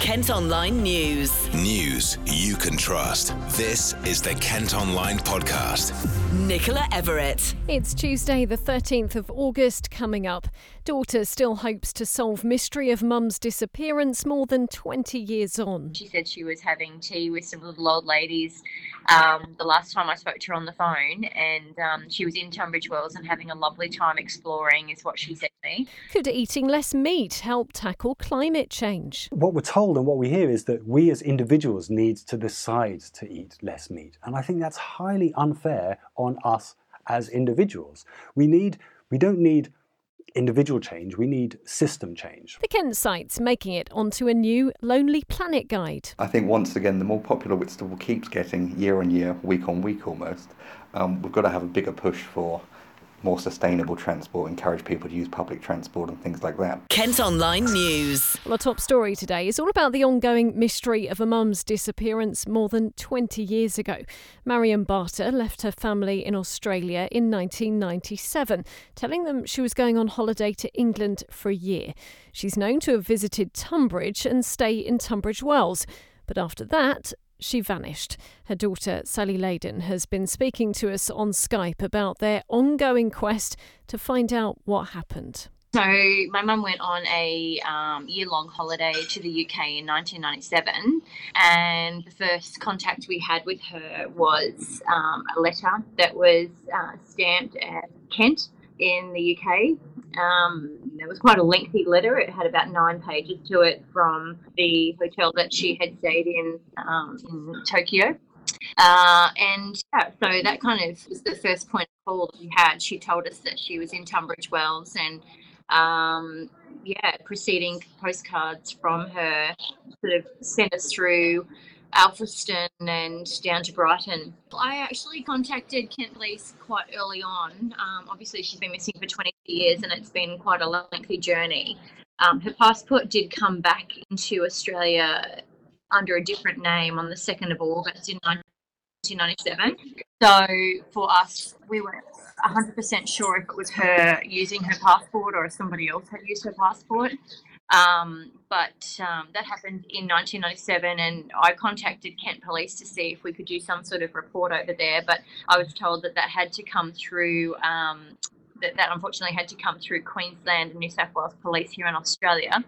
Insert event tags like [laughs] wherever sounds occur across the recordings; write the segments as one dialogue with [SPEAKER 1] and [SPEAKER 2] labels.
[SPEAKER 1] Kent Online News.
[SPEAKER 2] News you can trust. This is the Kent Online Podcast.
[SPEAKER 1] Nicola Everett.
[SPEAKER 3] It's Tuesday, the 13th of August, coming up. Daughter still hopes to solve mystery of mum's disappearance more than 20 years on.
[SPEAKER 4] She said she was having tea with some little old ladies um, the last time I spoke to her on the phone, and um, she was in Tunbridge Wells and having a lovely time exploring, is what she said to me.
[SPEAKER 3] Could eating less meat help tackle climate change?
[SPEAKER 5] What we're told and what we hear is that we as individuals need to decide to eat less meat. And I think that's highly unfair on us as individuals. We need we don't need individual change, we need system change.
[SPEAKER 3] The Kent site's making it onto a new Lonely Planet guide.
[SPEAKER 6] I think once again, the more popular Whitstable keeps getting year on year, week on week almost, um, we've got to have a bigger push for more sustainable transport, encourage people to use public transport and things like that.
[SPEAKER 1] Kent Online News.
[SPEAKER 3] Well, our top story today is all about the ongoing mystery of a mum's disappearance more than 20 years ago. Marion Barter left her family in Australia in 1997, telling them she was going on holiday to England for a year. She's known to have visited Tunbridge and stay in Tunbridge Wells. But after that, she vanished. Her daughter, Sally Leydon, has been speaking to us on Skype about their ongoing quest to find out what happened.
[SPEAKER 4] So, my mum went on a um, year long holiday to the UK in 1997, and the first contact we had with her was um, a letter that was uh, stamped at Kent in the UK. Um, it was quite a lengthy letter. It had about nine pages to it from the hotel that she had stayed in um, in Tokyo. Uh, and yeah, so that kind of was the first point of call that we had. She told us that she was in Tunbridge Wells and um, yeah, preceding postcards from her sort of sent us through Alfriston and down to Brighton. I actually contacted Kent Police quite early on. Um, obviously, she's been missing for 20 years and it's been quite a lengthy journey. Um, her passport did come back into Australia under a different name on the 2nd of August in 1997. So for us, we weren't 100% sure if it was her using her passport or if somebody else had used her passport. Um, but um, that happened in 1997, and I contacted Kent Police to see if we could do some sort of report over there. But I was told that that had to come through. Um, that, that unfortunately had to come through Queensland and New South Wales Police here in Australia.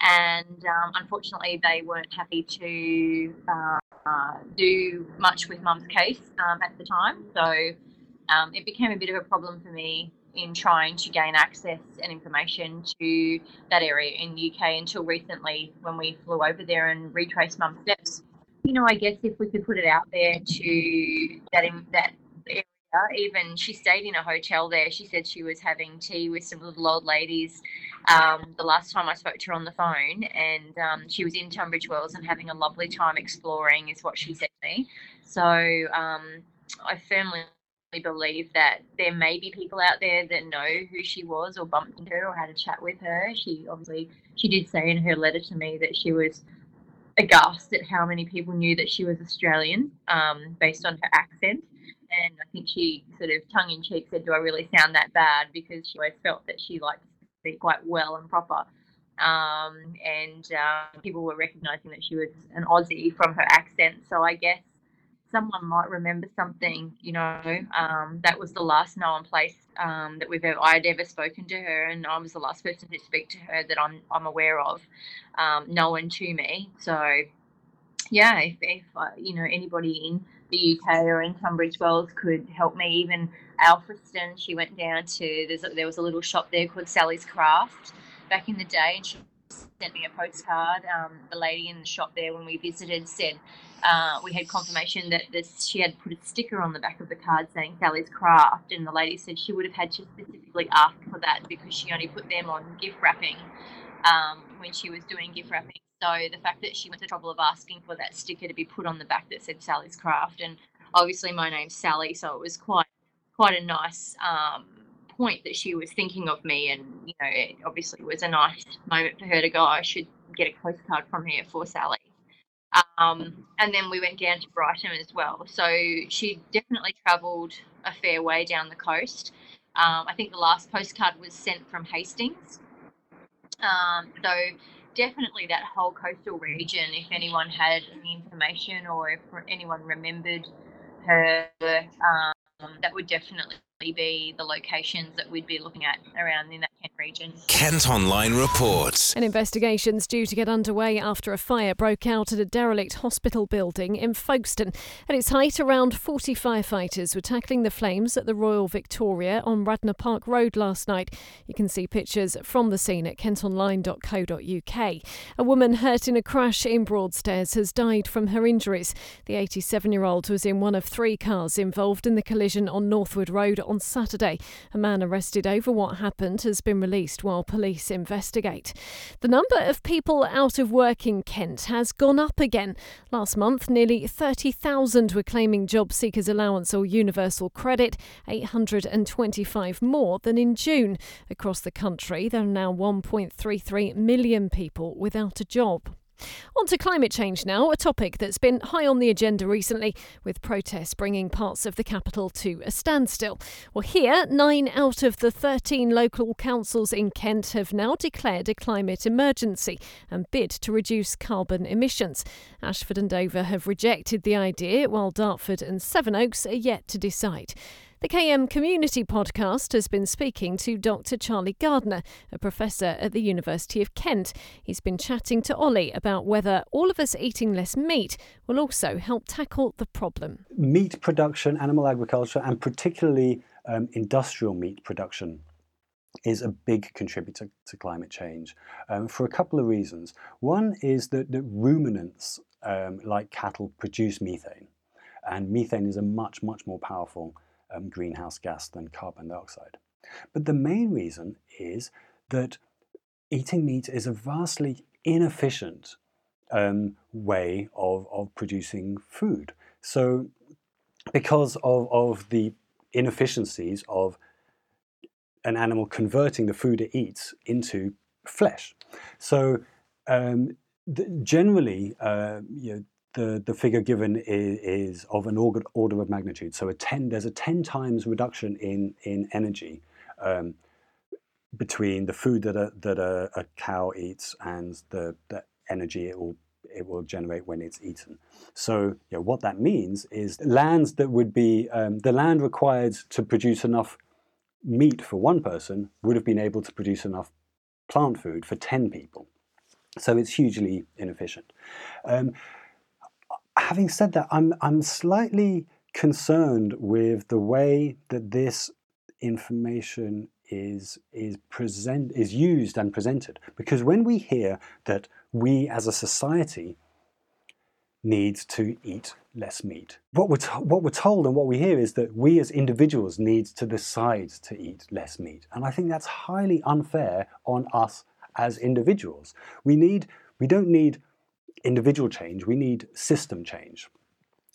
[SPEAKER 4] And um, unfortunately, they weren't happy to uh, uh, do much with Mum's case um, at the time. So um, it became a bit of a problem for me in trying to gain access and information to that area in the UK until recently when we flew over there and retraced mum's steps. You know, I guess if we could put it out there to that in, that area, even she stayed in a hotel there. She said she was having tea with some little old ladies um, the last time I spoke to her on the phone, and um, she was in Tunbridge Wells and having a lovely time exploring, is what she said to me. So um, I firmly believe that there may be people out there that know who she was or bumped into her or had a chat with her. She obviously she did say in her letter to me that she was aghast at how many people knew that she was Australian um, based on her accent. And I think she sort of tongue in cheek said, Do I really sound that bad? Because she always felt that she liked to speak quite well and proper. Um, and uh, people were recognizing that she was an Aussie from her accent. So I guess someone might remember something, you know, um, that was the last known place um, that we've ever, I'd ever spoken to her, and I was the last person to speak to her that I'm I'm aware of, um, known to me. So, yeah, if, if uh, you know anybody in the UK or in Tunbridge Wells could help me, even Alfriston, she went down to there's a, there was a little shop there called Sally's Craft back in the day, and she sent me a postcard. Um, the lady in the shop there when we visited said uh, we had confirmation that this she had put a sticker on the back of the card saying Sally's Craft, and the lady said she would have had to specifically ask for that because she only put them on gift wrapping um, when she was doing gift wrapping. So the fact that she went to the trouble of asking for that sticker to be put on the back that said Sally's Craft, and obviously my name's Sally, so it was quite quite a nice um, point that she was thinking of me, and you know, it obviously was a nice moment for her to go. I should get a postcard from here for Sally. Um, and then we went down to Brighton as well. So she definitely travelled a fair way down the coast. Um, I think the last postcard was sent from Hastings. Um, so definitely that whole coastal region. If anyone had any information or if anyone remembered her, um, that would definitely be the locations that we'd be looking at around in that Kent region.
[SPEAKER 2] Kent Online reports.
[SPEAKER 3] An investigation's due to get underway after a fire broke out at a derelict hospital building in Folkestone. At its height, around 40 firefighters were tackling the flames at the Royal Victoria on Radnor Park Road last night. You can see pictures from the scene at kentonline.co.uk. A woman hurt in a crash in Broadstairs has died from her injuries. The 87 year old was in one of three cars involved in the collision on Northwood Road on Saturday. A man arrested over what happened has been released while police investigate. The number of people out of work in Kent has gone up again. Last month, nearly 30,000 were claiming job seekers allowance or universal credit, 825 more than in June. Across the country, there are now 1.33 million people without a job. On to climate change now, a topic that's been high on the agenda recently, with protests bringing parts of the capital to a standstill. Well, here, nine out of the 13 local councils in Kent have now declared a climate emergency and bid to reduce carbon emissions. Ashford and Dover have rejected the idea, while Dartford and Sevenoaks are yet to decide. The KM Community Podcast has been speaking to Dr. Charlie Gardner, a professor at the University of Kent. He's been chatting to Ollie about whether all of us eating less meat will also help tackle the problem.
[SPEAKER 5] Meat production, animal agriculture, and particularly um, industrial meat production is a big contributor to climate change um, for a couple of reasons. One is that, that ruminants, um, like cattle, produce methane, and methane is a much, much more powerful um, greenhouse gas than carbon dioxide. But the main reason is that eating meat is a vastly inefficient um, way of, of producing food. So, because of, of the inefficiencies of an animal converting the food it eats into flesh. So, um, generally, uh, you know, the, the figure given is, is of an order, of magnitude. So a 10, there's a 10 times reduction in, in energy um, between the food that a, that a, a cow eats and the, the energy it will it will generate when it's eaten. So you know, what that means is lands that would be um, the land required to produce enough meat for one person would have been able to produce enough plant food for 10 people. So it's hugely inefficient. Um, having said that, I'm, I'm slightly concerned with the way that this information is is present is used and presented. Because when we hear that we as a society need to eat less meat what we're, what we're told and what we hear is that we as individuals need to decide to eat less meat. And i think that's highly unfair on us as individuals. We need we don't need individual change, we need system change.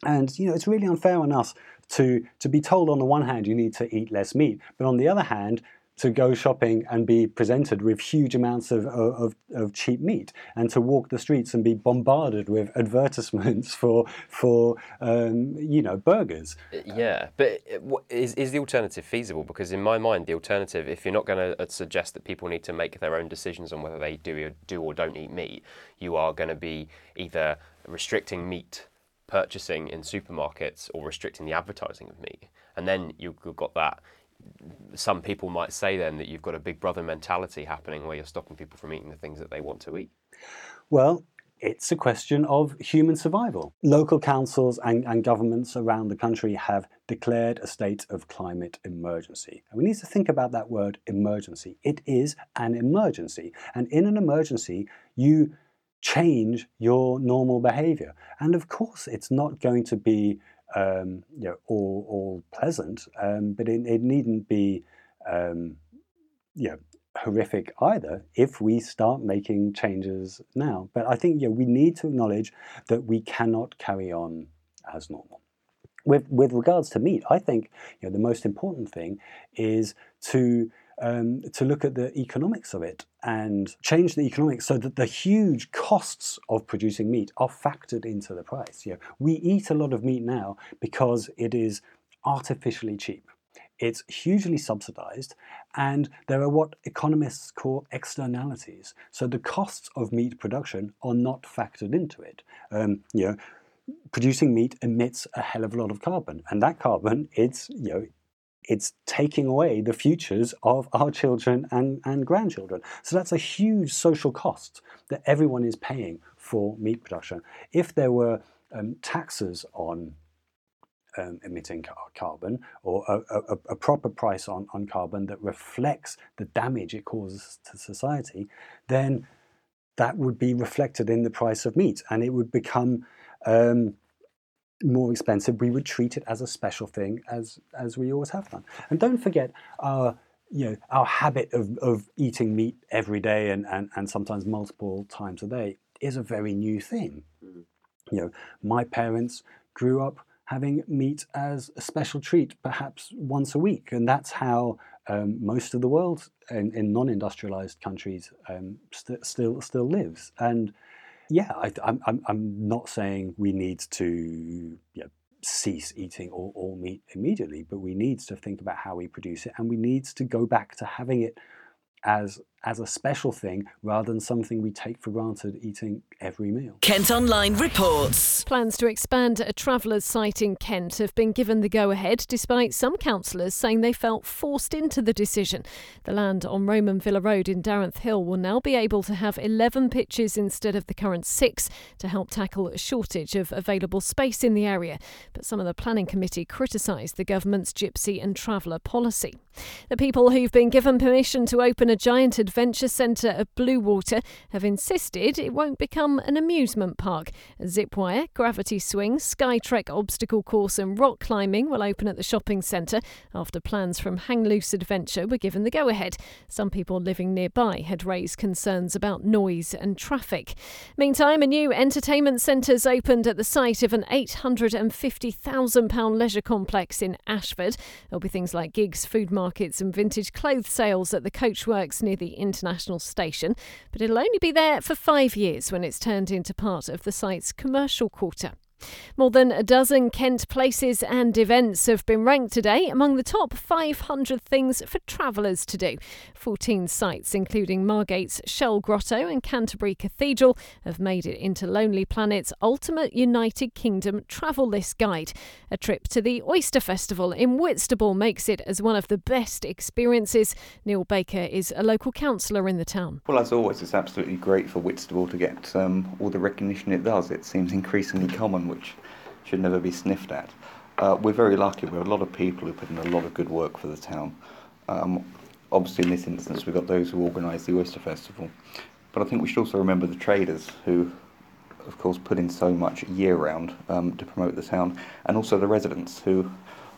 [SPEAKER 5] And you know, it's really unfair on us to, to be told on the one hand you need to eat less meat, but on the other hand, to go shopping and be presented with huge amounts of, of, of, cheap meat and to walk the streets and be bombarded with advertisements [laughs] for, for um, you know, burgers.
[SPEAKER 7] Uh, yeah, but is, is the alternative feasible? Because in my mind, the alternative, if you're not going to uh, suggest that people need to make their own decisions on whether they do or, do or don't eat meat, you are going to be either restricting meat purchasing in supermarkets or restricting the advertising of meat. And then you've got that some people might say then that you've got a big brother mentality happening where you're stopping people from eating the things that they want to eat?
[SPEAKER 5] Well, it's a question of human survival. Local councils and, and, governments around the country have declared a state of climate emergency. And we need to think about that word emergency. It is an emergency. And in an emergency, you change your normal behavior. And of course, it's not going to be um, you know, all, all pleasant, um, but it, it, needn't be um, you know, horrific either if we start making changes now. But I think you know, we need to acknowledge that we cannot carry on as normal. With, with regards to meat, I think you know, the most important thing is to um, to look at the economics of it and change the economics so that the huge costs of producing meat are factored into the price. You know, we eat a lot of meat now because it is artificially cheap. it's hugely subsidized, and there are what economists call externalities. So the costs of meat production are not factored into it. Um, you know, producing meat emits a hell of a lot of carbon, and that carbon, it's you know, it's taking away the futures of our children and, and grandchildren. So that's a huge social cost that everyone is paying for meat production. If there were um, taxes on um, emitting carbon or a, a, a, proper price on, on carbon that reflects the damage it causes to society, then that would be reflected in the price of meat and it would become um, more expensive. We would treat it as a special thing as, as we always have done. And don't forget our you know, our habit of, of eating meat every day and, and, and sometimes multiple times a day is a very new thing. Mm. You know, my parents grew up having meat as a special treat, perhaps once a week. And that's how um, most of the world in, in non-industrialized countries um, st- still still lives. And yeah, I, am I'm, I'm not saying we need to you know, cease eating all, all meat immediately, but we need to think about how we produce it, and we need to go back to having it as as a special thing rather than something we take for granted eating every meal.
[SPEAKER 1] Kent Online reports.
[SPEAKER 3] Plans to expand a travellers' site in Kent have been given the go ahead, despite some councillors saying they felt forced into the decision. The land on Roman Villa Road in Darenth Hill will now be able to have 11 pitches instead of the current six to help tackle a shortage of available space in the area. But some of the planning committee criticised the government's gypsy and traveller policy. The people who've been given permission to open a giant Adventure Centre of Bluewater have insisted it won't become an amusement park. Zipwire, gravity swing, Skytrek obstacle course, and rock climbing will open at the shopping centre after plans from Hang Loose Adventure were given the go ahead. Some people living nearby had raised concerns about noise and traffic. Meantime, a new entertainment centre's opened at the site of an £850,000 leisure complex in Ashford. There'll be things like gigs, food markets, and vintage clothes sales at the Coachworks near the International Station, but it'll only be there for five years when it's turned into part of the site's commercial quarter. More than a dozen Kent places and events have been ranked today among the top 500 things for travellers to do. 14 sites, including Margate's Shell Grotto and Canterbury Cathedral, have made it into Lonely Planet's Ultimate United Kingdom travel list guide. A trip to the Oyster Festival in Whitstable makes it as one of the best experiences. Neil Baker is a local councillor in the town.
[SPEAKER 6] Well, as always, it's absolutely great for Whitstable to get um, all the recognition it does. It seems increasingly common which should never be sniffed at. Uh, we're very lucky. We have a lot of people who put in a lot of good work for the town. Um, obviously, in this instance, we've got those who organise the Oyster Festival. But I think we should also remember the traders who, of course, put in so much year round um, to promote the town, and also the residents who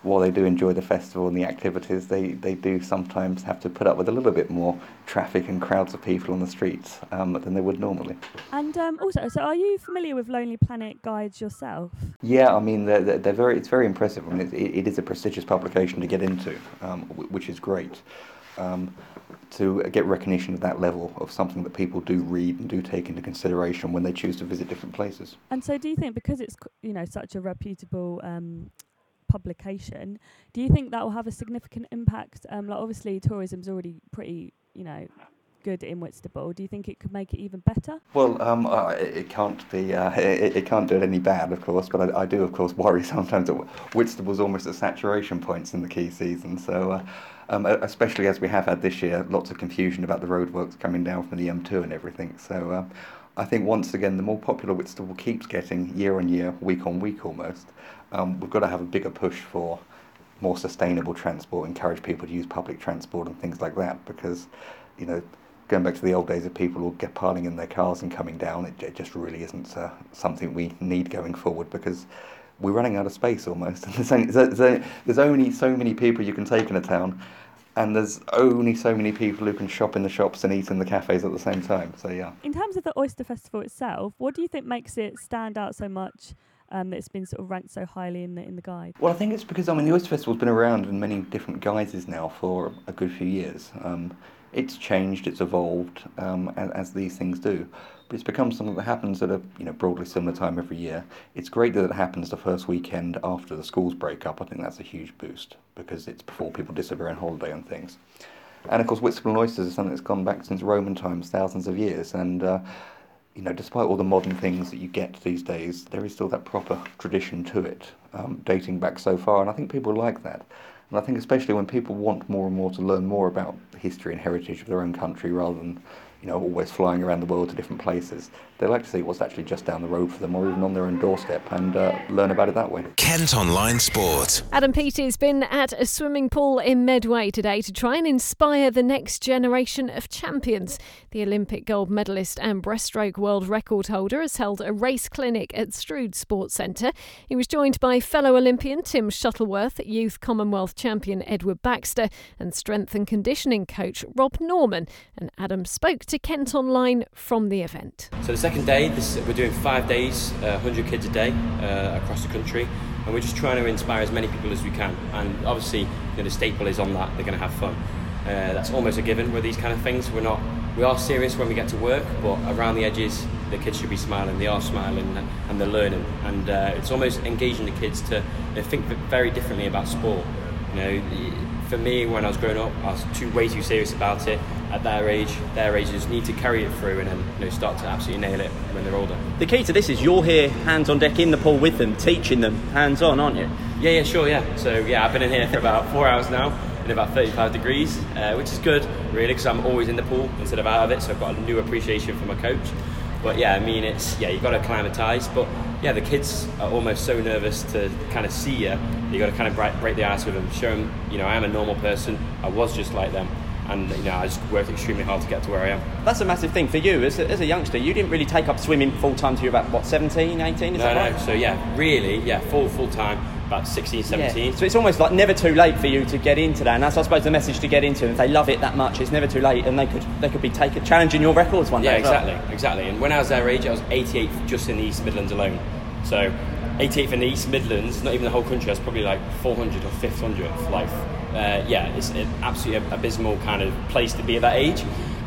[SPEAKER 6] while they do enjoy the festival and the activities, they, they do sometimes have to put up with a little bit more traffic and crowds of people on the streets um, than they would normally.
[SPEAKER 8] And um, also, so are you familiar with Lonely Planet guides yourself?
[SPEAKER 6] Yeah, I mean they're, they're very it's very impressive. I mean it, it is a prestigious publication to get into, um, which is great. Um, to get recognition at that level of something that people do read and do take into consideration when they choose to visit different places.
[SPEAKER 8] And so, do you think because it's you know such a reputable um, publication. Do you think that will have a significant impact? Um, like obviously, tourism's already pretty, you know, good in Whitstable. Do you think it could make it even better?
[SPEAKER 6] Well, um, uh, it, can't be. Uh, it, it, can't do it any bad, of course. But I, I, do, of course, [laughs] worry sometimes that Whitstable's almost at saturation points in the key season. So. Uh, um, especially as we have had this year, lots of confusion about the roadworks coming down from the M2 and everything. So uh, I think once again, the more popular Whitstable keeps getting year on year, week on week almost, um, we've got to have a bigger push for more sustainable transport, encourage people to use public transport and things like that. Because, you know, going back to the old days of people will get piling in their cars and coming down, it, it just really isn't uh, something we need going forward because we're running out of space almost. [laughs] there's, only, there's only so many people you can take in a town and there's only so many people who can shop in the shops and eat in the cafes at the same time. So yeah.
[SPEAKER 8] In terms of the Oyster Festival itself, what do you think makes it stand out so much? Um, that it's been sort of ranked so highly in the in the guide.
[SPEAKER 6] Well, I think it's because I mean the Oyster Festival's been around in many different guises now for a good few years. Um, it's changed, it's evolved, um, as, as, these things do. But it's become something that happens at a you know broadly similar time every year. It's great that it happens the first weekend after the schools break up. I think that's a huge boost because it's before people disappear on holiday and things. And of course, Whitstable and oysters is something that's gone back since Roman times, thousands of years. And uh, you know, despite all the modern things that you get these days, there is still that proper tradition to it, um, dating back so far. And I think people like that. And I think especially when people want more and more to learn more about the history and heritage of their own country rather than you know, always flying around the world to different places. They like to see what's actually just down the road for them or even on their own doorstep and uh, learn about it that way.
[SPEAKER 2] Kent Online Sport.
[SPEAKER 3] Adam Peaty's been at a swimming pool in Medway today to try and inspire the next generation of champions. The Olympic gold medalist and breaststroke world record holder has held a race clinic at Strood Sports Centre. He was joined by fellow Olympian Tim Shuttleworth, youth Commonwealth champion Edward Baxter, and strength and conditioning coach Rob Norman. And Adam spoke to Kent Online from the event.
[SPEAKER 9] So the second day, this, we're doing five days, uh, 100 kids a day uh, across the country, and we're just trying to inspire as many people as we can. And obviously, you know, the staple is on that they're going to have fun. Uh, that's almost a given with these kind of things. We're not, we are serious when we get to work, but around the edges, the kids should be smiling. They are smiling and they're learning, and uh, it's almost engaging the kids to you know, think very differently about sport. You know, for me, when I was growing up, I was too way too serious about it. At their age, their ages need to carry it through and then you know, start to absolutely nail it when they're older.
[SPEAKER 10] The key to this is you're here, hands on deck, in the pool with them, teaching them hands on, aren't you?
[SPEAKER 9] Yeah, yeah, sure, yeah. So yeah, I've been in here for about four hours now, in about 35 degrees, uh, which is good, really, because I'm always in the pool instead of out of it. So I've got a new appreciation for my coach. But yeah, I mean, it's yeah, you've got to acclimatise. But yeah, the kids are almost so nervous to kind of see you. You got to kind of break, break the ice with them, show them, you know, I am a normal person. I was just like them and you know I just worked extremely hard to get to where I am.
[SPEAKER 10] That's a massive thing for you as a, as a youngster. You didn't really take up swimming full time till you were about what 17, 18? Is
[SPEAKER 9] no,
[SPEAKER 10] that
[SPEAKER 9] no.
[SPEAKER 10] right?
[SPEAKER 9] So yeah, really, yeah, full full time. About 16, 17.
[SPEAKER 10] Yeah. So it's almost like never too late for you to get into that, and that's I suppose the message to get into. And if they love it that much, it's never too late, and they could they could be taking challenging your records one
[SPEAKER 9] yeah,
[SPEAKER 10] day.
[SPEAKER 9] exactly,
[SPEAKER 10] well.
[SPEAKER 9] exactly. And when I was their age, I was 88th just in the East Midlands alone. So 88th in the East Midlands, not even the whole country. I was probably like 400 or 500th. Like, uh, yeah, it's an absolutely abysmal kind of place to be at that age.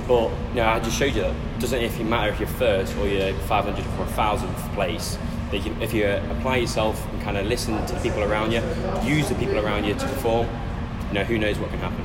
[SPEAKER 9] But you know, I just showed you that it doesn't even matter if you're first or you're 500th or 1000th place. That you, if you apply yourself and kind of listen to the people around you, use the people around you to perform, you know, who knows what can happen.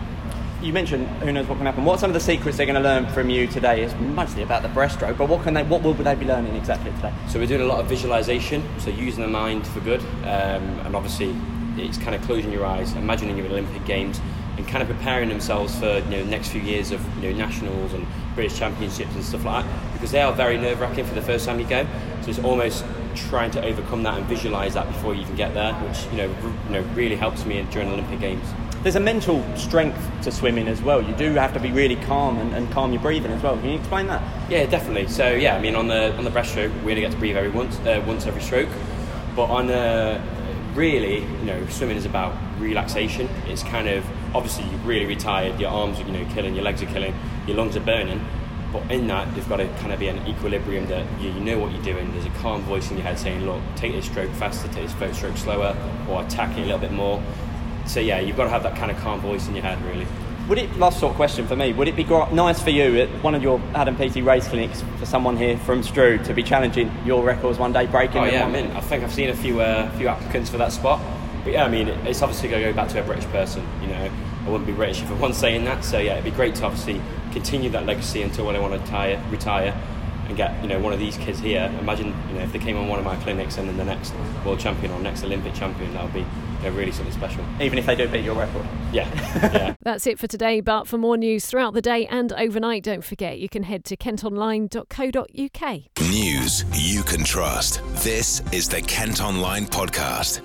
[SPEAKER 10] You mentioned who knows what can happen. What are some of the secrets they're going to learn from you today? It's mostly about the breaststroke, but what can they? What will they be learning exactly today?
[SPEAKER 9] So we're doing a lot of visualization, so using the mind for good, um, and obviously it's kind of closing your eyes, imagining you're Olympic Games, and kind of preparing themselves for you know the next few years of you know nationals and British Championships and stuff like that, because they are very nerve wracking for the first time you go. So it's almost trying to overcome that and visualize that before you even get there, which you know r- you know really helps me during Olympic Games.
[SPEAKER 10] There's a mental strength to swimming as well. You do have to be really calm and, and calm your breathing as well. Can you explain that?
[SPEAKER 9] Yeah, definitely. So yeah, I mean on the on the breaststroke, we only get to breathe every once uh, once every stroke, but on uh, really, you know, swimming is about relaxation. It's kind of obviously you're really retired, your arms are you know killing, your legs are killing, your lungs are burning. But in that, you've got to kind of be an equilibrium that you, you know what you're doing. There's a calm voice in your head saying, "Look, take this stroke faster, take this first stroke slower, or attack it a little bit more." So yeah, you've got to have that kind of calm voice in your head, really.
[SPEAKER 10] Would it last sort of question for me? Would it be gr- nice for you at one of your Adam Peaty race clinics for someone here from Strood to be challenging your records one day, breaking?
[SPEAKER 9] Oh
[SPEAKER 10] them
[SPEAKER 9] yeah, I mean. I think I've seen a few uh, few applicants for that spot. But yeah, I mean, it's obviously going to go back to a British person. You know, I wouldn't be British if I wasn't saying that. So yeah, it'd be great to obviously continue that legacy until when I want to retire, retire, and get you know one of these kids here. Imagine you know if they came on one of my clinics and then the next world champion or next Olympic champion, that would be you know, really something special.
[SPEAKER 10] Even if they don't beat your record.
[SPEAKER 9] Yeah, [laughs] yeah.
[SPEAKER 3] That's it for today, but for more news throughout the day and overnight, don't forget you can head to kentonline.co.uk.
[SPEAKER 2] News you can trust. This is the Kent Online Podcast.